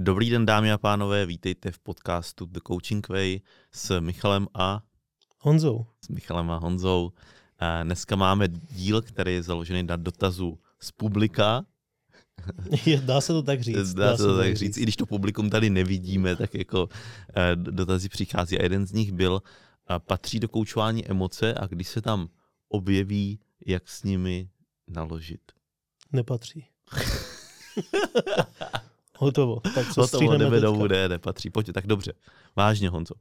Dobrý den, dámy a pánové, vítejte v podcastu The Coaching Way s Michalem a Honzou. S Michalem a Honzou. A dneska máme díl, který je založený na dotazu z publika. Dá se to tak říct. Dá, Dá se to tak říct. říct. I když to publikum tady nevidíme, tak jako eh, dotazy přichází. A jeden z nich byl, patří do koučování emoce a když se tam objeví, jak s nimi naložit. Nepatří. Hotovo. Tak co Hotovo, jdeme domů, ne, nepatří. Pojď, tak dobře. Vážně, Honzo.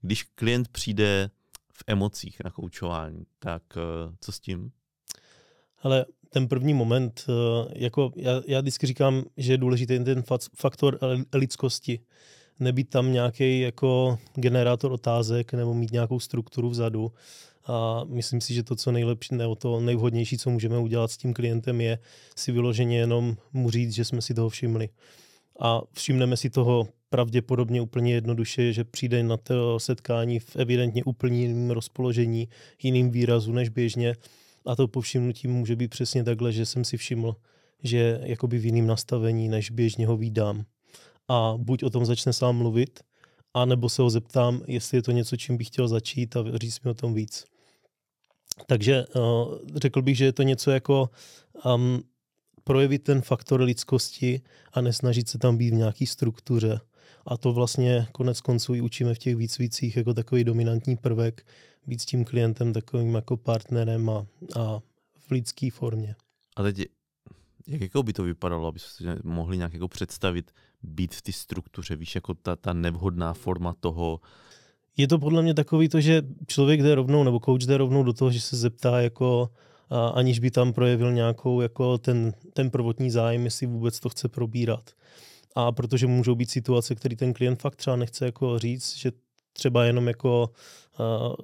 Když klient přijde v emocích na koučování, tak uh, co s tím? Ale ten první moment, uh, jako já, já vždycky říkám, že je důležitý ten faktor lidskosti. Nebýt tam nějaký jako generátor otázek nebo mít nějakou strukturu vzadu. A myslím si, že to, co nejlepší, nebo to nejvhodnější, co můžeme udělat s tím klientem, je si vyloženě jenom mu říct, že jsme si toho všimli a všimneme si toho pravděpodobně úplně jednoduše, že přijde na to setkání v evidentně úplně jiném rozpoložení, jiným výrazu než běžně a to povšimnutí může být přesně takhle, že jsem si všiml, že jakoby v jiném nastavení, než běžně ho výdám. A buď o tom začne sám mluvit, a nebo se ho zeptám, jestli je to něco, čím bych chtěl začít a říct mi o tom víc. Takže uh, řekl bych, že je to něco jako um, projevit ten faktor lidskosti a nesnažit se tam být v nějaký struktuře. A to vlastně konec konců i učíme v těch vícvicích jako takový dominantní prvek, být s tím klientem takovým jako partnerem a, a v lidské formě. A teď, jak jako by to vypadalo, aby si mohli nějak jako představit být v té struktuře, víš, jako ta, ta nevhodná forma toho, je to podle mě takový to, že člověk jde rovnou, nebo coach jde rovnou do toho, že se zeptá jako a aniž by tam projevil nějakou jako ten, ten prvotní zájem, jestli vůbec to chce probírat. A protože můžou být situace, které ten klient fakt třeba nechce jako říct, že třeba jenom jako uh,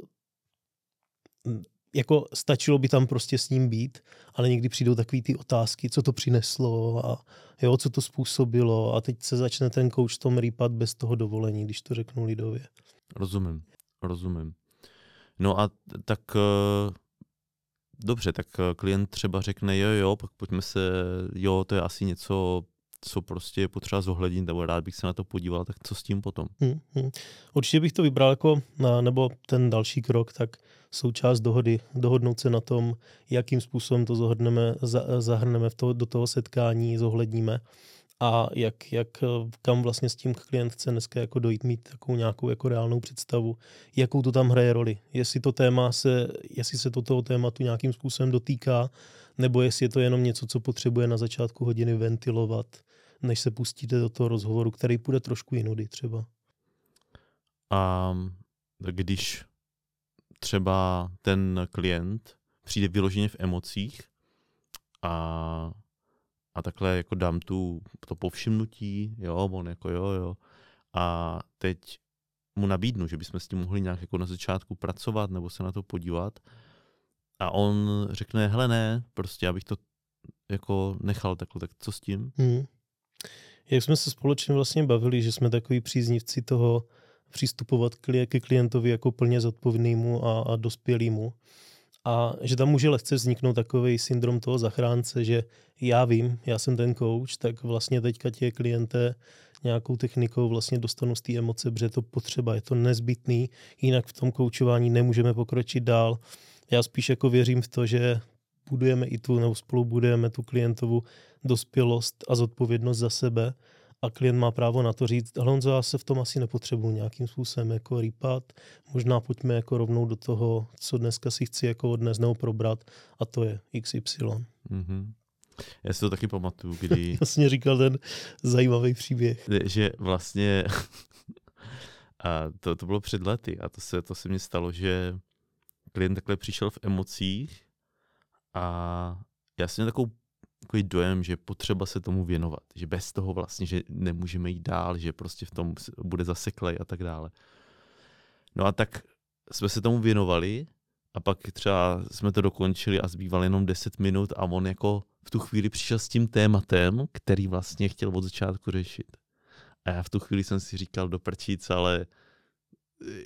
jako stačilo by tam prostě s ním být, ale někdy přijdou takové ty otázky, co to přineslo a jo, co to způsobilo a teď se začne ten coach tom rýpat bez toho dovolení, když to řeknu lidově. Rozumím, rozumím. No a tak uh dobře, tak eh, klient třeba řekne, jo, jo, pak pojďme se, jo, to je asi něco, co prostě je potřeba zohlednit, nebo rád bych se na to podíval, tak co s tím potom? Hmm, hmm. Určitě bych to vybral jako, nebo ten další krok, tak součást dohody, dohodnout se na tom, jakým způsobem to zohodneme, zahrneme v to, do toho setkání, zohledníme a jak, jak, kam vlastně s tím klient chce dneska jako dojít, mít takovou nějakou jako reálnou představu, jakou to tam hraje roli. Jestli to téma se, jestli se to toho tématu nějakým způsobem dotýká, nebo jestli je to jenom něco, co potřebuje na začátku hodiny ventilovat, než se pustíte do toho rozhovoru, který půjde trošku jinudy třeba. A když třeba ten klient přijde vyloženě v emocích a a takhle jako dám tu, to povšimnutí, jo, on jako jo, jo. A teď mu nabídnu, že bychom s tím mohli nějak jako na začátku pracovat nebo se na to podívat. A on řekne, hele ne, prostě abych to jako nechal takhle, tak co s tím? Hmm. Jak jsme se společně vlastně bavili, že jsme takový příznivci toho přistupovat ke klientovi jako plně zodpovědnému a, a dospělému. A že tam může lehce vzniknout takový syndrom toho zachránce, že já vím, já jsem ten coach, tak vlastně teďka tě klienté nějakou technikou vlastně dostanu z té emoce, protože to potřeba, je to nezbytný, jinak v tom koučování nemůžeme pokročit dál. Já spíš jako věřím v to, že budujeme i tu, nebo spolu budujeme tu klientovu dospělost a zodpovědnost za sebe a klient má právo na to říct, Honzo, já se v tom asi nepotřebuji nějakým způsobem jako rýpat, možná pojďme jako rovnou do toho, co dneska si chci jako dnes nebo probrat a to je XY. Mm-hmm. Já si to taky pamatuju, kdy... Jasně říkal ten zajímavý příběh. Že vlastně a to, to bylo před lety a to se, to se mně stalo, že klient takhle přišel v emocích a já jsem měl takovou takový dojem, že potřeba se tomu věnovat, že bez toho vlastně, že nemůžeme jít dál, že prostě v tom bude zaseklej a tak dále. No a tak jsme se tomu věnovali a pak třeba jsme to dokončili a zbýval jenom 10 minut a on jako v tu chvíli přišel s tím tématem, který vlastně chtěl od začátku řešit. A já v tu chvíli jsem si říkal do prčíc, ale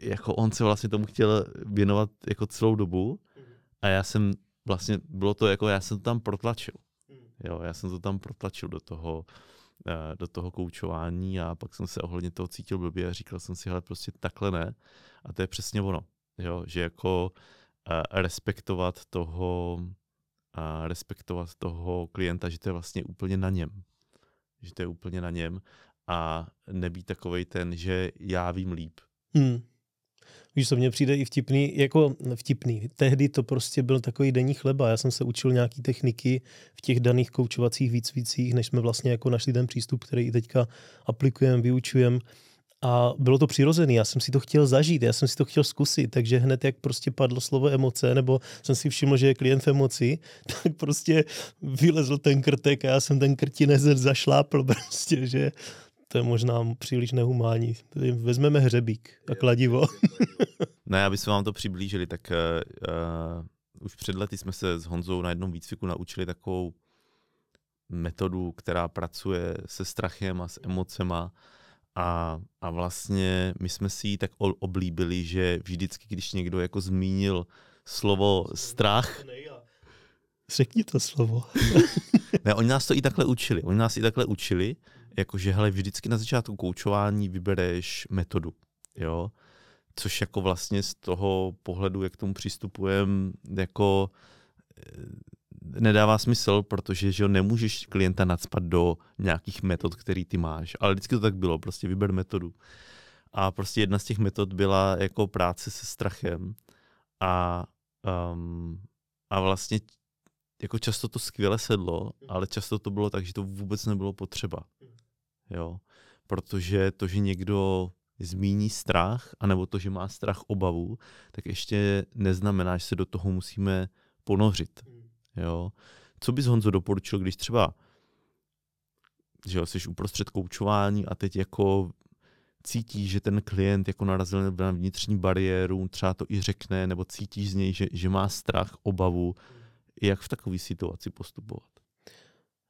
jako on se vlastně tomu chtěl věnovat jako celou dobu a já jsem vlastně, bylo to jako, já jsem to tam protlačil. Jo, já jsem to tam protlačil do toho, do toho koučování a pak jsem se ohledně toho cítil blbě a říkal jsem si, hele, prostě takhle ne. A to je přesně ono, jo? že jako respektovat toho, respektovat toho klienta, že to je vlastně úplně na něm. Že to je úplně na něm a nebýt takovej ten, že já vím líp. Hmm. Víš, co mně přijde i vtipný, jako vtipný. Tehdy to prostě byl takový denní chleba. Já jsem se učil nějaký techniky v těch daných koučovacích výcvicích, než jsme vlastně jako našli ten přístup, který i teďka aplikujeme, vyučujeme. A bylo to přirozené, já jsem si to chtěl zažít, já jsem si to chtěl zkusit, takže hned jak prostě padlo slovo emoce, nebo jsem si všiml, že je klient v emoci, tak prostě vylezl ten krtek a já jsem ten krtinec zašlápl prostě, že to je možná příliš nehumánní. Vezmeme hřebík a kladivo. ne, aby jsme vám to přiblížili, tak uh, už před lety jsme se s Honzou na jednom výcviku naučili takovou metodu, která pracuje se strachem a s emocema. A, a vlastně my jsme si ji tak oblíbili, že vždycky, když někdo jako zmínil slovo strach, Řekni to slovo. ne, oni nás to i takhle učili. Oni nás i takhle učili, jakože hele, vždycky na začátku koučování vybereš metodu, jo, což jako vlastně z toho pohledu, jak k tomu přistupujeme, jako eh, nedává smysl, protože že nemůžeš klienta nadspat do nějakých metod, který ty máš. Ale vždycky to tak bylo, prostě vyber metodu. A prostě jedna z těch metod byla jako práce se strachem a, um, a vlastně jako často to skvěle sedlo, ale často to bylo tak, že to vůbec nebylo potřeba. Jo? Protože to, že někdo zmíní strach, anebo to, že má strach obavu, tak ještě neznamená, že se do toho musíme ponořit. Jo? Co bys Honzo doporučil, když třeba že jo, jsi uprostřed koučování a teď jako cítíš, že ten klient jako narazil na vnitřní bariéru, třeba to i řekne, nebo cítíš z něj, že, že má strach, obavu, jak v takové situaci postupovat?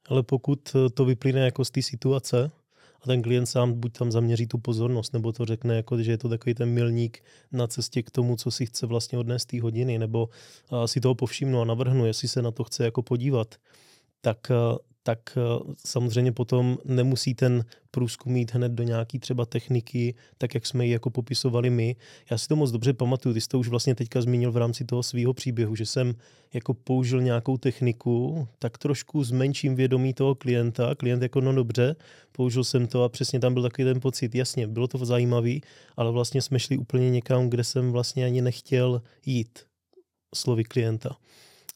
Ale pokud to vyplyne jako z té situace, a ten klient sám buď tam zaměří tu pozornost, nebo to řekne, jako, že je to takový ten milník na cestě k tomu, co si chce vlastně odnést té hodiny, nebo si toho povšimnu a navrhnu, jestli se na to chce jako podívat, tak tak eh, samozřejmě potom nemusí ten průzkum mít hned do nějaký třeba techniky, tak jak jsme ji jako popisovali my. Já si to moc dobře pamatuju, ty jsi to už vlastně teďka zmínil v rámci toho svého příběhu, že jsem jako použil nějakou techniku, tak trošku s menším vědomí toho klienta, klient jako no dobře, použil jsem to a přesně tam byl takový ten pocit, jasně, bylo to zajímavý, ale vlastně jsme šli úplně někam, kde jsem vlastně ani nechtěl jít slovy klienta.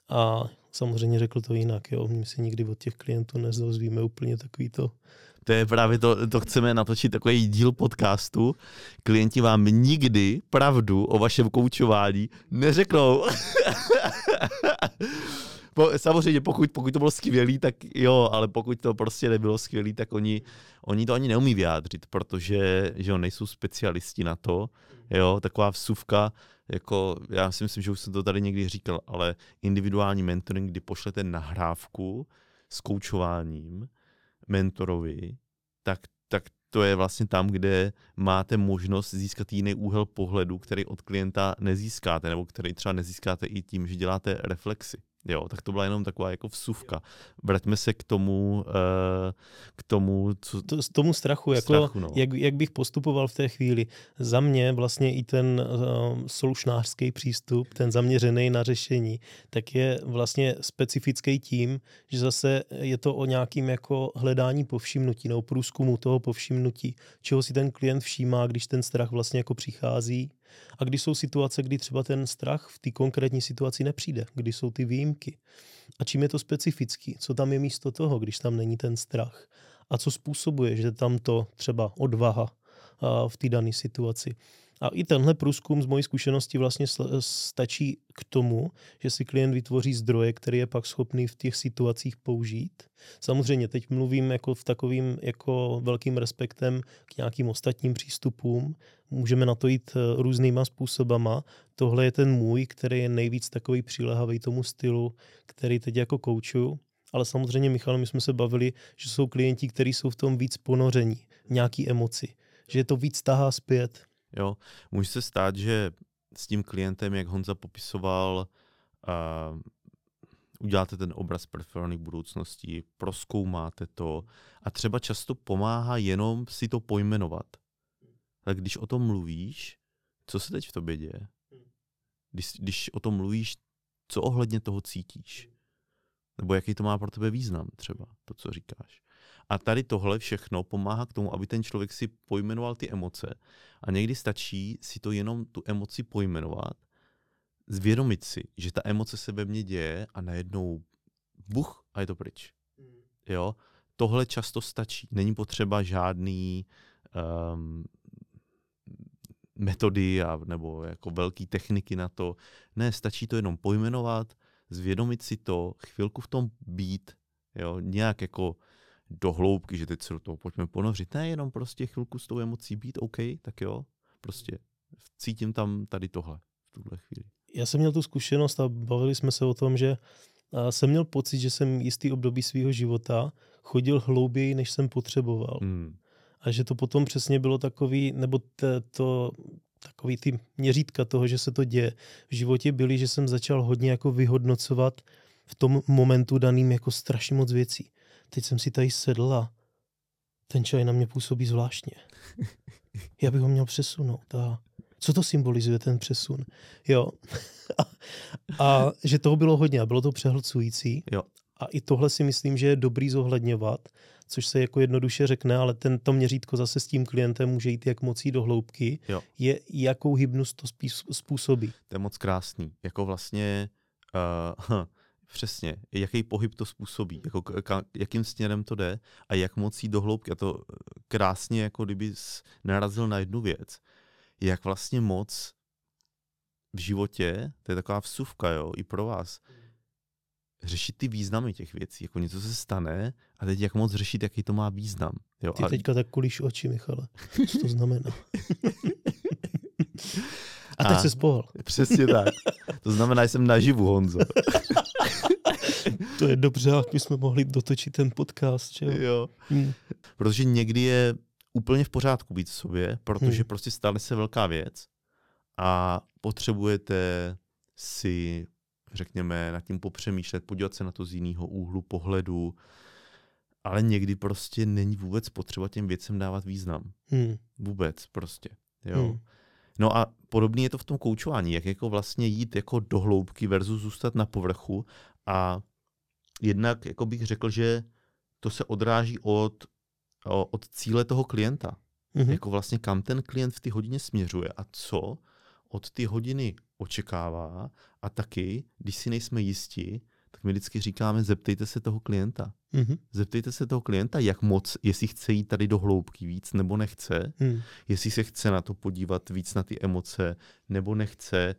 A samozřejmě řekl to jinak. Jo. My si nikdy od těch klientů nezozvíme úplně takový to. To je právě to, to chceme natočit takový díl podcastu. Klienti vám nikdy pravdu o vašem koučování neřeknou. Samozřejmě, pokud, pokud to bylo skvělý, tak jo, ale pokud to prostě nebylo skvělý, tak oni, oni to ani neumí vyjádřit, protože že jo, nejsou specialisti na to. Jo, taková vsuvka, jako já si myslím, že už jsem to tady někdy říkal, ale individuální mentoring, kdy pošlete nahrávku s koučováním mentorovi, tak, tak to je vlastně tam, kde máte možnost získat jiný úhel pohledu, který od klienta nezískáte, nebo který třeba nezískáte i tím, že děláte reflexy. Jo, tak to byla jenom taková jako vsuvka. Vraťme se k tomu, uh, k tomu, co... To, tomu strachu, jako strachu no. jak, jak bych postupoval v té chvíli. Za mě vlastně i ten uh, solušnářský přístup, ten zaměřený na řešení, tak je vlastně specifický tím, že zase je to o nějakým jako hledání povšimnutí nebo průzkumu toho povšimnutí, čeho si ten klient všímá, když ten strach vlastně jako přichází a když jsou situace, kdy třeba ten strach v té konkrétní situaci nepřijde, kdy jsou ty výjimky. A čím je to specifický? Co tam je místo toho, když tam není ten strach? A co způsobuje, že tam to třeba odvaha v té dané situaci? A i tenhle průzkum z mojí zkušenosti vlastně stačí k tomu, že si klient vytvoří zdroje, které je pak schopný v těch situacích použít. Samozřejmě teď mluvím jako v takovým jako velkým respektem k nějakým ostatním přístupům. Můžeme na to jít eh, různýma způsobama. Tohle je ten můj, který je nejvíc takový přilehavý tomu stylu, který teď jako koučuju. Ale samozřejmě, Michal, my jsme se bavili, že jsou klienti, kteří jsou v tom víc ponoření, nějaký emoci, že to víc tahá zpět, Jo, může se stát, že s tím klientem, jak Honza popisoval, uh, uděláte ten obraz preferovaný budoucnosti, proskoumáte to a třeba často pomáhá jenom si to pojmenovat. Tak když o tom mluvíš, co se teď v tobě děje? Když, když o tom mluvíš, co ohledně toho cítíš? Nebo jaký to má pro tebe význam třeba, to, co říkáš. A tady tohle všechno pomáhá k tomu, aby ten člověk si pojmenoval ty emoce. A někdy stačí si to jenom tu emoci pojmenovat, zvědomit si, že ta emoce se ve mně děje a najednou buch a je to pryč. Jo? Tohle často stačí. Není potřeba žádný um, metody a, nebo jako velké techniky na to. Ne, stačí to jenom pojmenovat, zvědomit si to, chvilku v tom být, jo, nějak jako do hloubky, že teď se do toho pojďme ponořit. Ne, jenom prostě chvilku s tou emocí být, OK, tak jo, prostě cítím tam tady tohle v tuhle chvíli. Já jsem měl tu zkušenost a bavili jsme se o tom, že jsem měl pocit, že jsem jistý období svého života chodil hlouběji, než jsem potřeboval. Hmm. A že to potom přesně bylo takový, nebo to, to takový ty měřítka toho, že se to děje v životě byly, že jsem začal hodně jako vyhodnocovat v tom momentu daným jako strašně moc věcí. Teď jsem si tady sedl a ten čaj na mě působí zvláštně. Já bych ho měl přesunout. A co to symbolizuje, ten přesun? Jo. a, a že toho bylo hodně a bylo to přehlcující. Jo. A i tohle si myslím, že je dobrý zohledňovat, což se jako jednoduše řekne, ale tento měřítko zase s tím klientem může jít jak mocí do hloubky, jo. je jakou hybnost to způsobí. To je moc krásný. Jako vlastně uh, přesně, jaký pohyb to způsobí, jako k, jakým směrem to jde a jak mocí do hloubky. A to krásně, jako kdyby narazil na jednu věc, jak vlastně moc v životě, to je taková vsuvka, jo, i pro vás, řešit ty významy těch věcí. Jako něco se stane a teď jak moc řešit, jaký to má význam. Jo? Ty teďka tak kulíš oči, Michale. Co to znamená? a teď se spohl. Přesně tak. To znamená, že jsem naživu, Honzo. to je dobře, aby jsme mohli dotočit ten podcast. Že? Jo. Hmm. Protože někdy je úplně v pořádku být v sobě, protože hmm. prostě stane se velká věc a potřebujete si řekněme, nad tím popřemýšlet, podívat se na to z jiného úhlu pohledu, ale někdy prostě není vůbec potřeba těm věcem dávat význam. Hmm. Vůbec prostě. Jo. Hmm. No a podobně je to v tom koučování, jak jako vlastně jít jako do hloubky versus zůstat na povrchu a jednak jako bych řekl, že to se odráží od, od cíle toho klienta. hmm Jako vlastně kam ten klient v té hodině směřuje a co od ty hodiny očekává a taky, když si nejsme jisti, tak my vždycky říkáme, zeptejte se toho klienta. Mm-hmm. Zeptejte se toho klienta, jak moc, jestli chce jít tady do hloubky víc nebo nechce, mm. jestli se chce na to podívat víc na ty emoce nebo nechce,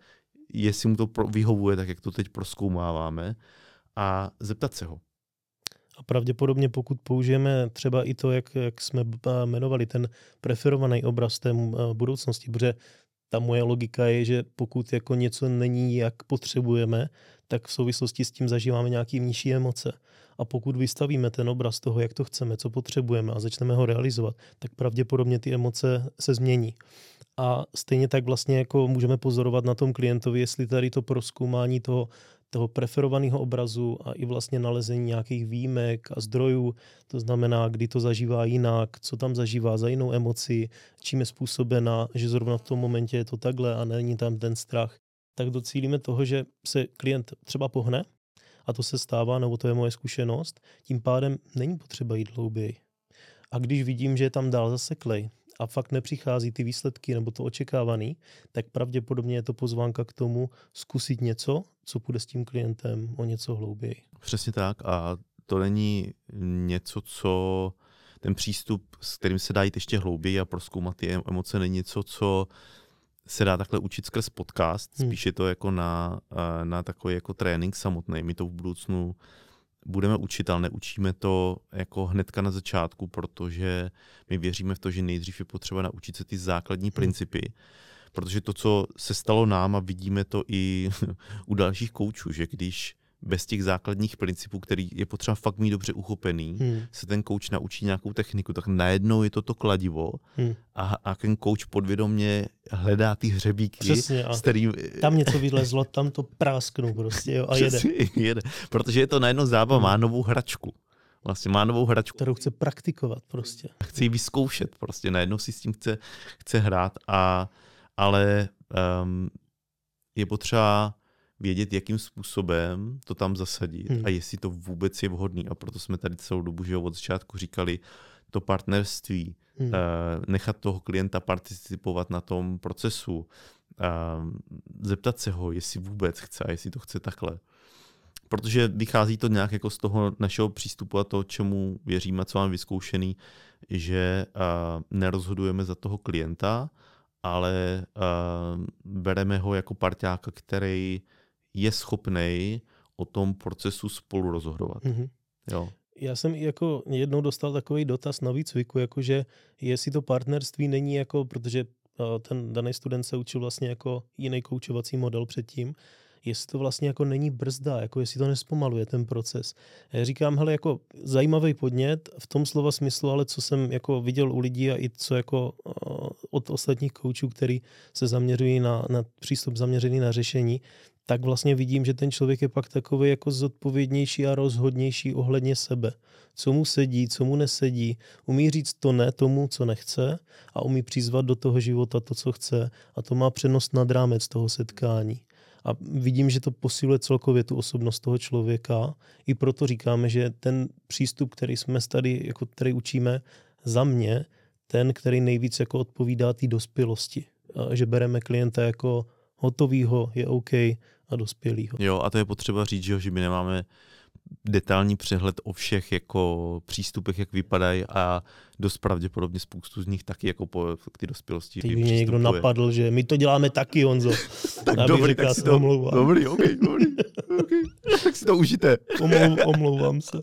jestli mu to vyhovuje, tak jak to teď proskoumáváme a zeptat se ho. A pravděpodobně pokud použijeme třeba i to, jak, jak jsme jmenovali ten preferovaný obraz té budoucnosti, protože ta moje logika je, že pokud jako něco není, jak potřebujeme, tak v souvislosti s tím zažíváme nějaký nižší emoce. A pokud vystavíme ten obraz toho, jak to chceme, co potřebujeme a začneme ho realizovat, tak pravděpodobně ty emoce se změní. A stejně tak vlastně jako můžeme pozorovat na tom klientovi, jestli tady to proskoumání toho toho preferovaného obrazu a i vlastně nalezení nějakých výjimek a zdrojů, to znamená, kdy to zažívá jinak, co tam zažívá za jinou emoci, čím je způsobena, že zrovna v tom momentě je to takhle a není tam ten strach, tak docílíme toho, že se klient třeba pohne, a to se stává, nebo to je moje zkušenost, tím pádem není potřeba jít hlouběji. A když vidím, že je tam dál zaseklej, a fakt nepřichází ty výsledky nebo to očekávaný, tak pravděpodobně je to pozvánka k tomu zkusit něco, co půjde s tím klientem o něco hlouběji. Přesně tak a to není něco, co ten přístup, s kterým se dá jít ještě hlouběji a proskoumat ty emoce, není něco, co se dá takhle učit skrz podcast, hmm. spíš je to jako na, na takový jako trénink samotný. My to v budoucnu budeme učit, ale neučíme to jako hnedka na začátku, protože my věříme v to, že nejdřív je potřeba naučit se ty základní hmm. Protože to, co se stalo nám a vidíme to i u dalších koučů, že když bez těch základních principů, který je potřeba fakt mít dobře uchopený, hmm. se ten coach naučí nějakou techniku, tak najednou je to to kladivo hmm. a, a ten coach podvědomě hledá ty hřebíky, Přesně, s kterým... Tam něco vylezlo, tam to prásknu prostě jo, a Přesně, jede. jede. Protože je to najednou zábava, hmm. má novou hračku. Vlastně má novou hračku. Kterou chce praktikovat prostě. Chce ji vyzkoušet prostě, najednou si s tím chce, chce hrát, a, ale um, je potřeba vědět, jakým způsobem to tam zasadit hmm. a jestli to vůbec je vhodný. A proto jsme tady celou dobu, že od začátku říkali, to partnerství, hmm. uh, nechat toho klienta participovat na tom procesu, uh, zeptat se ho, jestli vůbec chce a jestli to chce takhle. Protože vychází to nějak jako z toho našeho přístupu a toho, čemu věříme, co máme vyzkoušený, že uh, nerozhodujeme za toho klienta, ale uh, bereme ho jako parťáka, který je schopný o tom procesu spolu rozhodovat. Mm-hmm. Jo. Já jsem jako jednou dostal takový dotaz na výcviku, jakože jestli to partnerství není jako, protože ten daný student se učil vlastně jako jiný koučovací model předtím, jestli to vlastně jako není brzda, jako jestli to nespomaluje ten proces. Já říkám, hele, jako zajímavý podnět v tom slova smyslu, ale co jsem jako viděl u lidí a i co jako od ostatních koučů, který se zaměřují na, na přístup zaměřený na řešení, tak vlastně vidím, že ten člověk je pak takový jako zodpovědnější a rozhodnější ohledně sebe. Co mu sedí, co mu nesedí. Umí říct to ne tomu, co nechce a umí přizvat do toho života to, co chce a to má přednost nad rámec toho setkání. A vidím, že to posiluje celkově tu osobnost toho člověka. I proto říkáme, že ten přístup, který jsme tady, jako který učíme, za mě, ten, který nejvíc jako odpovídá té dospělosti. Že bereme klienta jako hotovýho, je OK a dospělýho. Jo, a to je potřeba říct, že my nemáme detailní přehled o všech jako přístupech, jak vypadají a dost pravděpodobně spoustu z nich taky jako po ty dospělosti. Teď mě někdo napadl, že my to děláme taky, Honzo. tak dobrý, řekl, tak si to, omlouvám. dobrý, ok, dobrý, okay. tak si to užijte. Omlou, omlouvám se.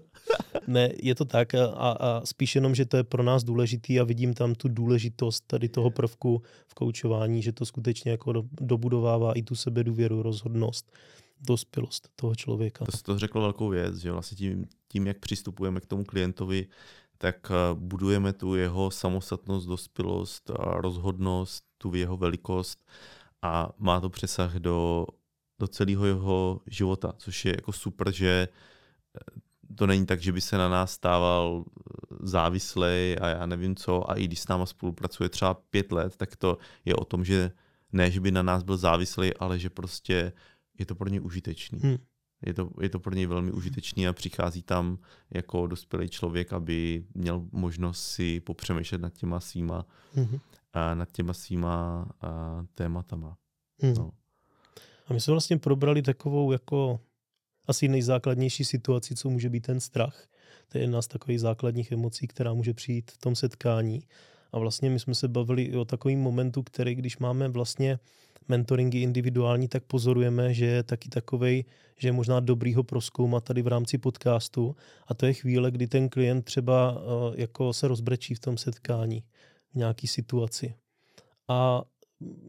Ne, je to tak a, a spíš jenom, že to je pro nás důležitý a vidím tam tu důležitost tady toho prvku v koučování, že to skutečně jako do, dobudovává i tu sebedůvěru, rozhodnost dospělost toho člověka. To to řekl velkou věc, že vlastně tím, tím, jak přistupujeme k tomu klientovi, tak eh, budujeme tu jeho samostatnost, dospělost, rozhodnost, tu jeho velikost a má to přesah do, do celého jeho života, což je jako super, že eh, to není tak, že by se na nás stával eh, závislý a já nevím co a i když s náma spolupracuje třeba pět let, tak to je o tom, že ne, že by na nás byl závislý, ale že prostě je to pro ně užitečný. Hmm. Je, to, je to pro něj velmi užitečný a přichází tam jako dospělý člověk, aby měl možnost si popřemýšlet nad těma svýma, hmm. a nad těma svýma a, tématama. Hmm. No. A my jsme vlastně probrali takovou jako asi nejzákladnější situaci, co může být ten strach. To je jedna z takových základních emocí, která může přijít v tom setkání. A vlastně my jsme se bavili i o takovým momentu, který, když máme vlastně mentoringy individuální, tak pozorujeme, že je taky takovej, že je možná dobrý ho proskoumat tady v rámci podcastu a to je chvíle, kdy ten klient třeba eh, jako se rozbrečí v tom setkání v nějaký situaci. A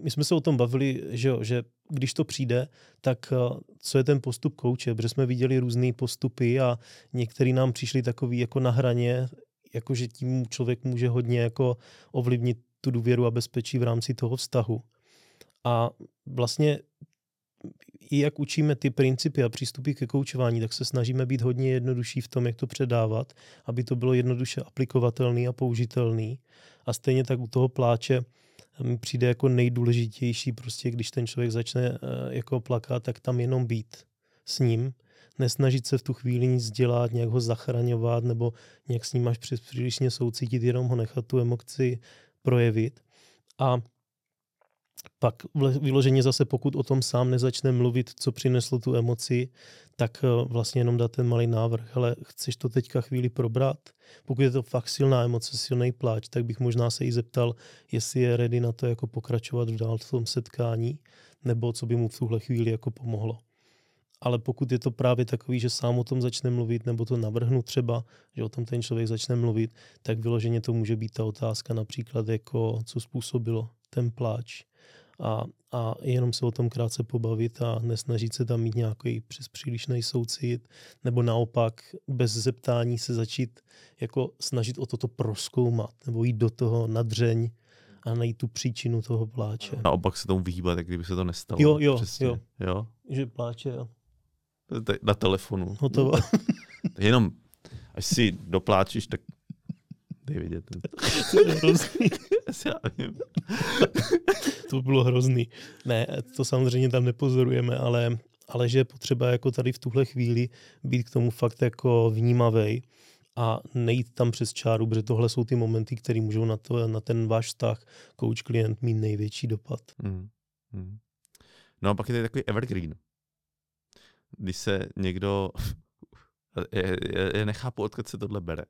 my jsme se o tom bavili, že, jo, že když to přijde, tak eh, co je ten postup kouče, protože jsme viděli různé postupy a některý nám přišli takový jako na hraně, jako že tím člověk může hodně jako ovlivnit tu důvěru a bezpečí v rámci toho vztahu. A vlastně i jak učíme ty principy a přístupy ke koučování, tak se snažíme být hodně jednodušší v tom, jak to předávat, aby to bylo jednoduše aplikovatelný a použitelný. A stejně tak u toho pláče mi přijde jako nejdůležitější, prostě když ten člověk začne eh, jako plakat, tak tam jenom být s ním, nesnažit se v tu chvíli nic dělat, nějak ho zachraňovat nebo nějak s ním až přes přílišně soucítit, jenom ho nechat tu emoci projevit. A pak vyloženě zase, pokud o tom sám nezačne mluvit, co přineslo tu emoci, tak eh, vlastně jenom dát ten malý návrh. Ale chceš to teďka chvíli probrat? Pokud je to fakt silná emoce, silný pláč, tak bych možná se jí zeptal, jestli je ready na to jako pokračovat dál v tom setkání, nebo co by mu v tuhle chvíli jako pomohlo. Ale pokud je to právě takový, že sám o tom začne mluvit, nebo to navrhnu třeba, že o tom ten člověk začne mluvit, tak vyloženě to může být ta otázka například jako, co způsobilo ten pláč a, a jenom se o tom krátce pobavit a nesnažit se tam mít nějaký přes přílišný soucit, nebo naopak bez zeptání se začít jako snažit o toto proskoumat, nebo jít do toho na dřeň a najít tu příčinu toho pláče. Naopak se tomu vyhýbat, jak kdyby se to nestalo. Jo, jo, Přesně. jo. jo? Že pláče, jo. Na telefonu. Hotovo. Tak jenom, až si dopláčíš, tak dej vidět. Já nevím. to bylo hrozný. Ne, to samozřejmě tam nepozorujeme, ale, ale že je potřeba jako tady v tuhle chvíli být k tomu fakt jako vnímavý a nejít tam přes čáru, protože tohle jsou ty momenty, které můžou na, to, na ten váš vztah coach-klient mít největší dopad. Mm. Mm. No a pak je tady takový evergreen. Když se někdo, je, je, je nechápu, odkud se tohle bere,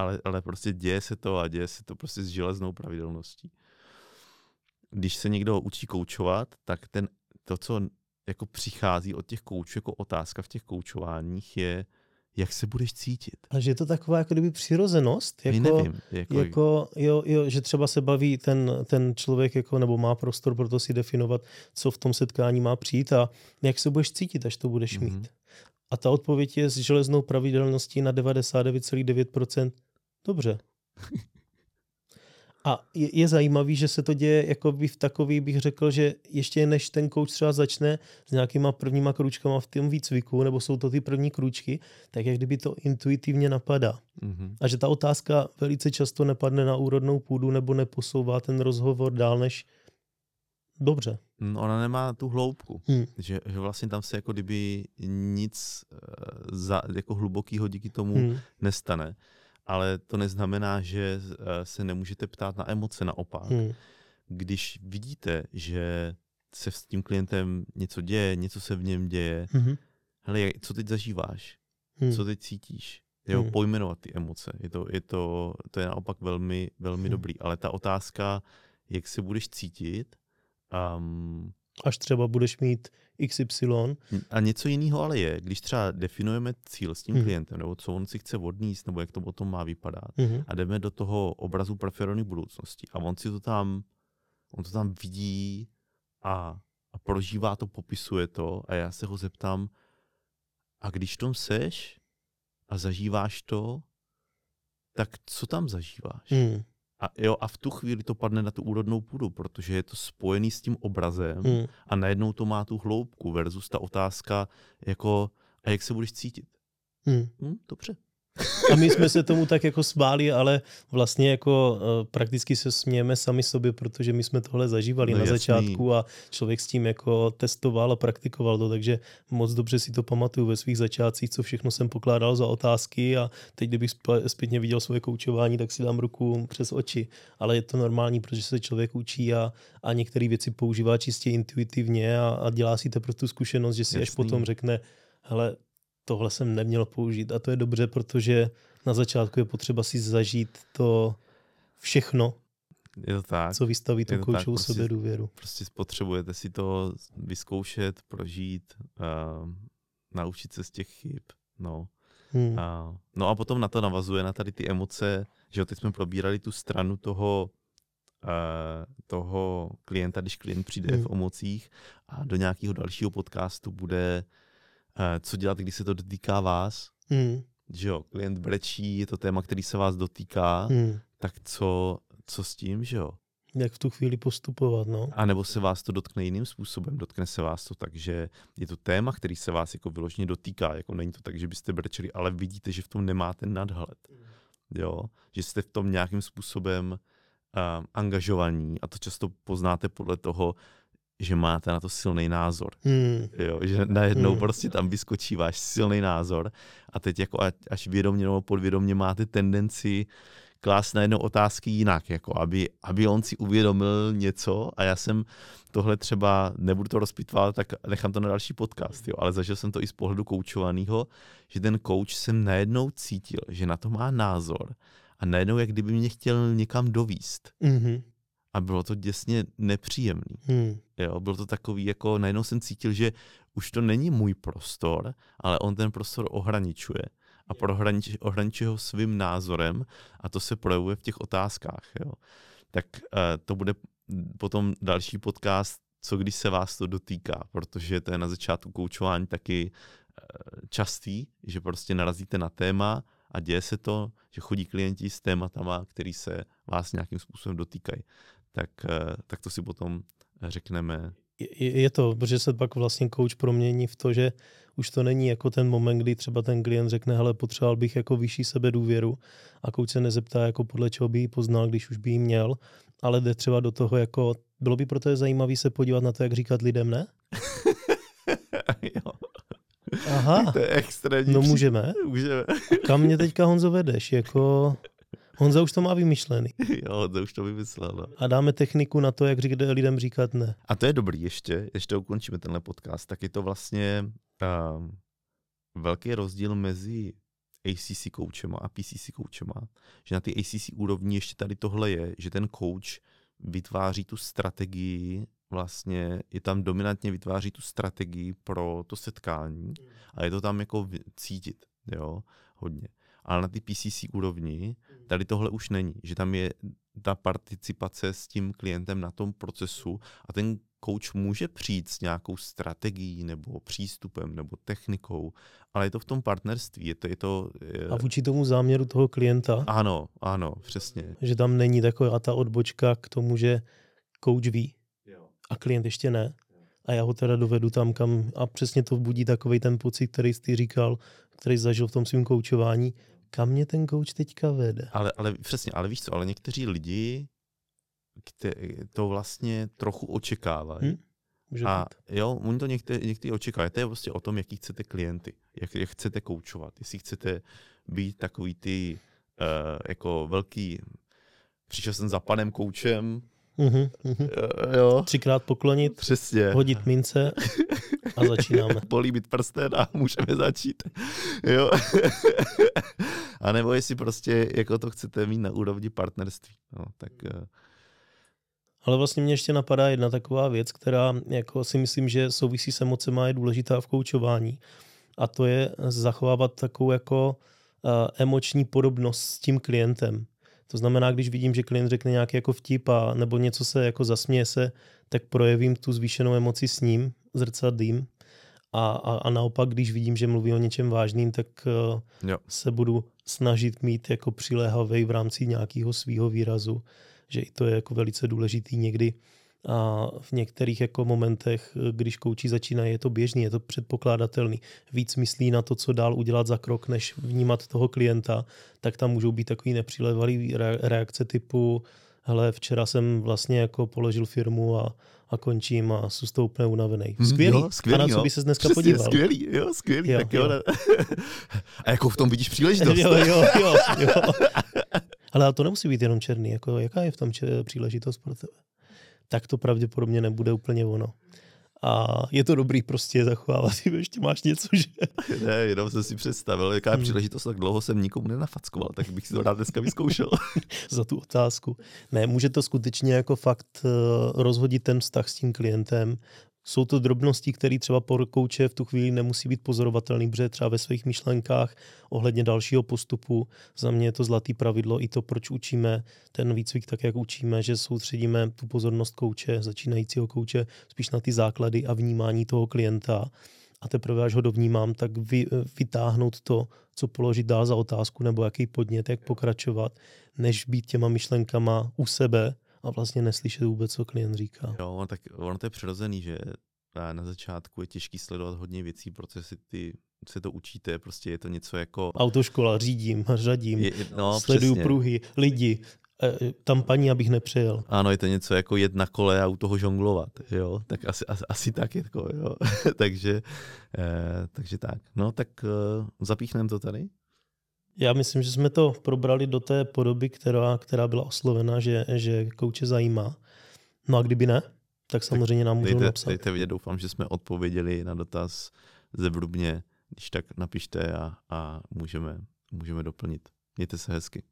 ale, ale prostě děje se to a děje se to prostě s železnou pravidelností. Když se někdo učí koučovat, tak ten, to, co jako přichází od těch koučů jako otázka v těch koučováních je, jak se budeš cítit. A že je to taková jako kdyby přirozenost, Jako, jako, nevím. Jako, jako jo, jo, že třeba se baví ten, ten člověk jako, nebo má prostor pro to si definovat, co v tom setkání má přijít a jak se budeš cítit, až to budeš Mhm. mít. A ta odpověď je s železnou pravidelností na 99,9%. Dobře. A je, je zajímavý, že se to děje jako by v takový, bych řekl, že ještě než ten kouč třeba začne s nějakýma prvníma kručkama v tom výcviku, nebo jsou to ty první kručky, tak jak kdyby to intuitivně napadá. Mhm. A že ta otázka velice často nepadne na úrodnou půdu nebo neposouvá ten rozhovor dál než dobře. No, Ona nemá tu hloubku. Hm. Že, že vlastně tam se jako kdyby nic eh, za, jako hlubokýho díky tomu Hm. nestane. Ale to neznamená, že eh, se nemůžete ptát na emoce naopak. Hm. Když vidíte, že se s tím klientem něco děje, něco se v něm děje, Mhm. hele, co teď zažíváš? Hm. Co teď cítíš? Jo, Hmm. pojmenovat ty emoce. Je to, je to, to je naopak velmi, velmi Hmm. dobrý. Ale ta otázka, jak se budeš cítit, um, Až třeba budeš mít XY. A něco jiného ale je, když třeba definujeme cíl s tím Mhm. klientem, nebo co on si chce odníst, nebo jak to potom má vypadat, Mhm. a jdeme do toho obrazu preferované budoucnosti a on si to tam, on to tam vidí a, a prožívá to, popisuje to a já se ho zeptám, a když tom seš a zažíváš to, tak co tam zažíváš? Hm. A jo, a v tu chvíli to padne na tu úrodnou půdu, protože je to spojený s tím obrazem Hm. a najednou to má tu hloubku versus ta otázka jako a jak se budeš cítit? Hm. Hm, dobře. A my jsme se tomu tak jako smáli, ale vlastně jako uh, prakticky se smějeme sami sobě, protože my jsme tohle zažívali No na jasný. začátku a člověk s tím jako testoval a praktikoval to, takže moc dobře si to pamatuju ve svých začátcích, co všechno jsem pokládal za otázky a teď, kdybych zpětně viděl svoje koučování, tak si dám ruku přes oči. Ale je to normální, protože se člověk učí a, a některé věci používá čistě intuitivně a, a dělá si teprve tu zkušenost, že si až Jasný. potom řekne, hele, tohle jsem neměl použít. A to je dobře, protože na začátku je potřeba si zažít to všechno, Je to tak. co vystaví tu koučovou prostě- sebedůvěru. Prostě potřebujete si to vyzkoušet, prožít, uh, naučit se z těch chyb. No. Hmm. A, no a potom na to navazuje na tady ty emoce, že jo, teď jsme probírali tu stranu toho, uh, toho klienta, když klient přijde Hmm. v emocích a do nějakého dalšího podcastu bude, uh, co dělat, když se to dotýká vás, Hmm. že jo, klient brečí, je to téma, který se vás dotýká, Hmm. tak co, co s tím, že jo? Jak v tu chvíli postupovat, no. A nebo se vás to dotkne jiným způsobem. Dotkne se vás to tak, že je to téma, který se vás jako vyloženě dotýká. Jako není to tak, že byste brečeli, ale vidíte, že v tom nemáte nadhled. Jo? Že jste v tom nějakým způsobem uh, angažovaní a to často poznáte podle toho, že máte na to silný názor. Hmm. Jo, že najednou Hmm. prostě tam vyskočí váš silný názor a teď jako až vědomě nebo podvědomě máte tendenci klást najednou otázky jinak, jako aby, aby on si uvědomil něco a já jsem tohle třeba, nebudu to rozpitvat, tak nechám to na další podcast, jo, ale zažil jsem to i z pohledu koučovaného, že ten kouč jsem najednou cítil, že na to má názor a najednou jak kdyby mě chtěl někam dovíst Mhm. A bylo to děsně nepříjemný. Hmm. Jo, bylo to takový, jako najednou jsem cítil, že už to není můj prostor, ale on ten prostor ohraničuje. A prohranič, ohraničuje ho svým názorem a to se projevuje v těch otázkách. Jo. Tak uh, to bude potom další podcast co když se vás to dotýká, protože to je na začátku koučování taky eh, častý, že prostě narazíte na téma a děje se to, že chodí klienti s tématama, který se vás nějakým způsobem dotýkají. Tak, eh, tak to si potom řekneme. Je, je to, protože se pak vlastně coach promění v to, že už to není jako ten moment, kdy třeba ten klient řekne, hele, potřeboval bych jako vyšší sebe důvěru a coach se nezeptá, jako podle čeho by ji poznal, když už by ji měl, ale jde třeba do toho, jako bylo by proto zajímavé se podívat na to, jak říkat lidem ne? jo. Aha. To je extrémní. No můžeme. můžeme. Kam mě teďka Honzo vedeš? Jako... Honza už to má vymyšlený. jo, Honza už to vymyslel. No. A dáme techniku na to, jak říct, lidem říkat ne. A to je dobrý ještě, ještě ukončíme tenhle podcast, tak je to vlastně uh, velký rozdíl mezi ACC koučema a PCC koučema, že na ty ACC úrovni ještě tady tohle je, že ten coach vytváří tu strategii, vlastně je tam dominantně vytváří tu strategii pro to setkání a je to tam jako cítit, jo, hodně. Ale na ty PCC úrovni tady tohle už není, že tam je ta participace s tím klientem na tom procesu a ten coach může přijít s nějakou strategií nebo přístupem nebo technikou, ale je to v tom partnerství. Je to, je to, je... A vůči tomu záměru toho klienta? Ano, ano, přesně. Že tam není taková ta odbočka k tomu, že coach ví a klient ještě ne. A já ho teda dovedu tam, kam a přesně to budí takový ten pocit, který jsi říkal, který zažil v tom svém koučování, kam mě ten coach teďka vede. Ale, ale přesně, ale víš co, ale někteří lidi to vlastně trochu očekávají. Hmm? Může a být. jo, oni to někteří, někteří očekávají. To je prostě o tom, jaký chcete klienty, jak, jak chcete koučovat. Jestli chcete být takový ty uh, jako velký, přišel jsem za panem koučem, uh-huh, uh-huh. jo. Třikrát poklonit, Přesně. hodit mince a začínáme. Políbit prsten a můžeme začít. Jo. a nebo jestli prostě jako to chcete mít na úrovni partnerství. No, tak uh, ale vlastně mě ještě napadá jedna taková věc, která jako si myslím, že souvisí s emocema, je důležitá v koučování. A to je zachovávat takovou jako uh, emoční podobnost s tím klientem. To znamená, když vidím, že klient řekne nějaký jako vtip a nebo něco se jako zasměje se, tak projevím tu zvýšenou emoci s ním, zrcadlím. A, a, a naopak, když vidím, že mluví o něčem vážným, tak uh, se budu snažit mít jako přiléhavý v rámci nějakého svého výrazu že i to je jako velice důležitý někdy a v některých jako momentech, když kouči začíná, je to běžný, je to předpokládatelný. Víc myslí na to, co dál udělat za krok, než vnímat toho klienta, tak tam můžou být takový nepřilevalý reakce typu hele, včera jsem vlastně jako položil firmu a, a končím a jsem z toho úplně unavený. Mhm, skvělý. Jo, skvělý. A na co by se dneska Přesně, podíval? Skvělý, jo, skvělý. Jo, tak jo. jo. a jako v tom vidíš příležitost. jo, jo, jo, jo. Ale to nemusí být jenom černý. Jako, jaká je v tom příležitost pro tebe? Tak to pravděpodobně nebude úplně ono. A je to dobrý prostě zachovávat, ještě máš něco, že? Ne, jenom jsem si představil, jaká je hmm. příležitost, tak dlouho jsem nikomu nenafackoval, tak bych si to rád dneska vyzkoušel. Za tu otázku. Ne, může to skutečně jako fakt eh, rozhodit ten vztah s tím klientem, jsou to drobnosti, které třeba pro kouče v tu chvíli nemusí být pozorovatelný, protože třeba ve svých myšlenkách ohledně dalšího postupu. Za mě je to zlatý pravidlo i to, proč učíme ten výcvik tak, jak učíme, že soustředíme tu pozornost kouče, začínajícího kouče, spíš na ty základy a vnímání toho klienta. A teprve, až ho dovnímám, tak vy, vytáhnout to, co položit dál za otázku, nebo jaký podnět, jak pokračovat, než být těma myšlenkama u sebe, a vlastně neslyšet vůbec, co klient říká. Jo, tak ono to je přirozený, že na začátku je těžký sledovat hodně věcí, protože si ty se to učíte, prostě je to něco jako... Autoškola, řídím, řadím, je, no, sleduju přesně. pruhy, lidi, e, tam paní, abych nepřijel. Ano, je to něco jako jet na kole a u toho žonglovat, jo, tak asi, asi, asi tak je to, jo, takže, eh, takže tak. No, tak eh, zapíchneme to tady. Já myslím, že jsme to probrali do té podoby, která, která byla oslovena, že, že kouče zajímá. No a kdyby ne, tak samozřejmě nám můžou dejte, napsat. Dejte vidět, doufám, že jsme odpověděli na dotaz zevrubně. Když tak napište a, a můžeme, můžeme doplnit. Mějte se hezky.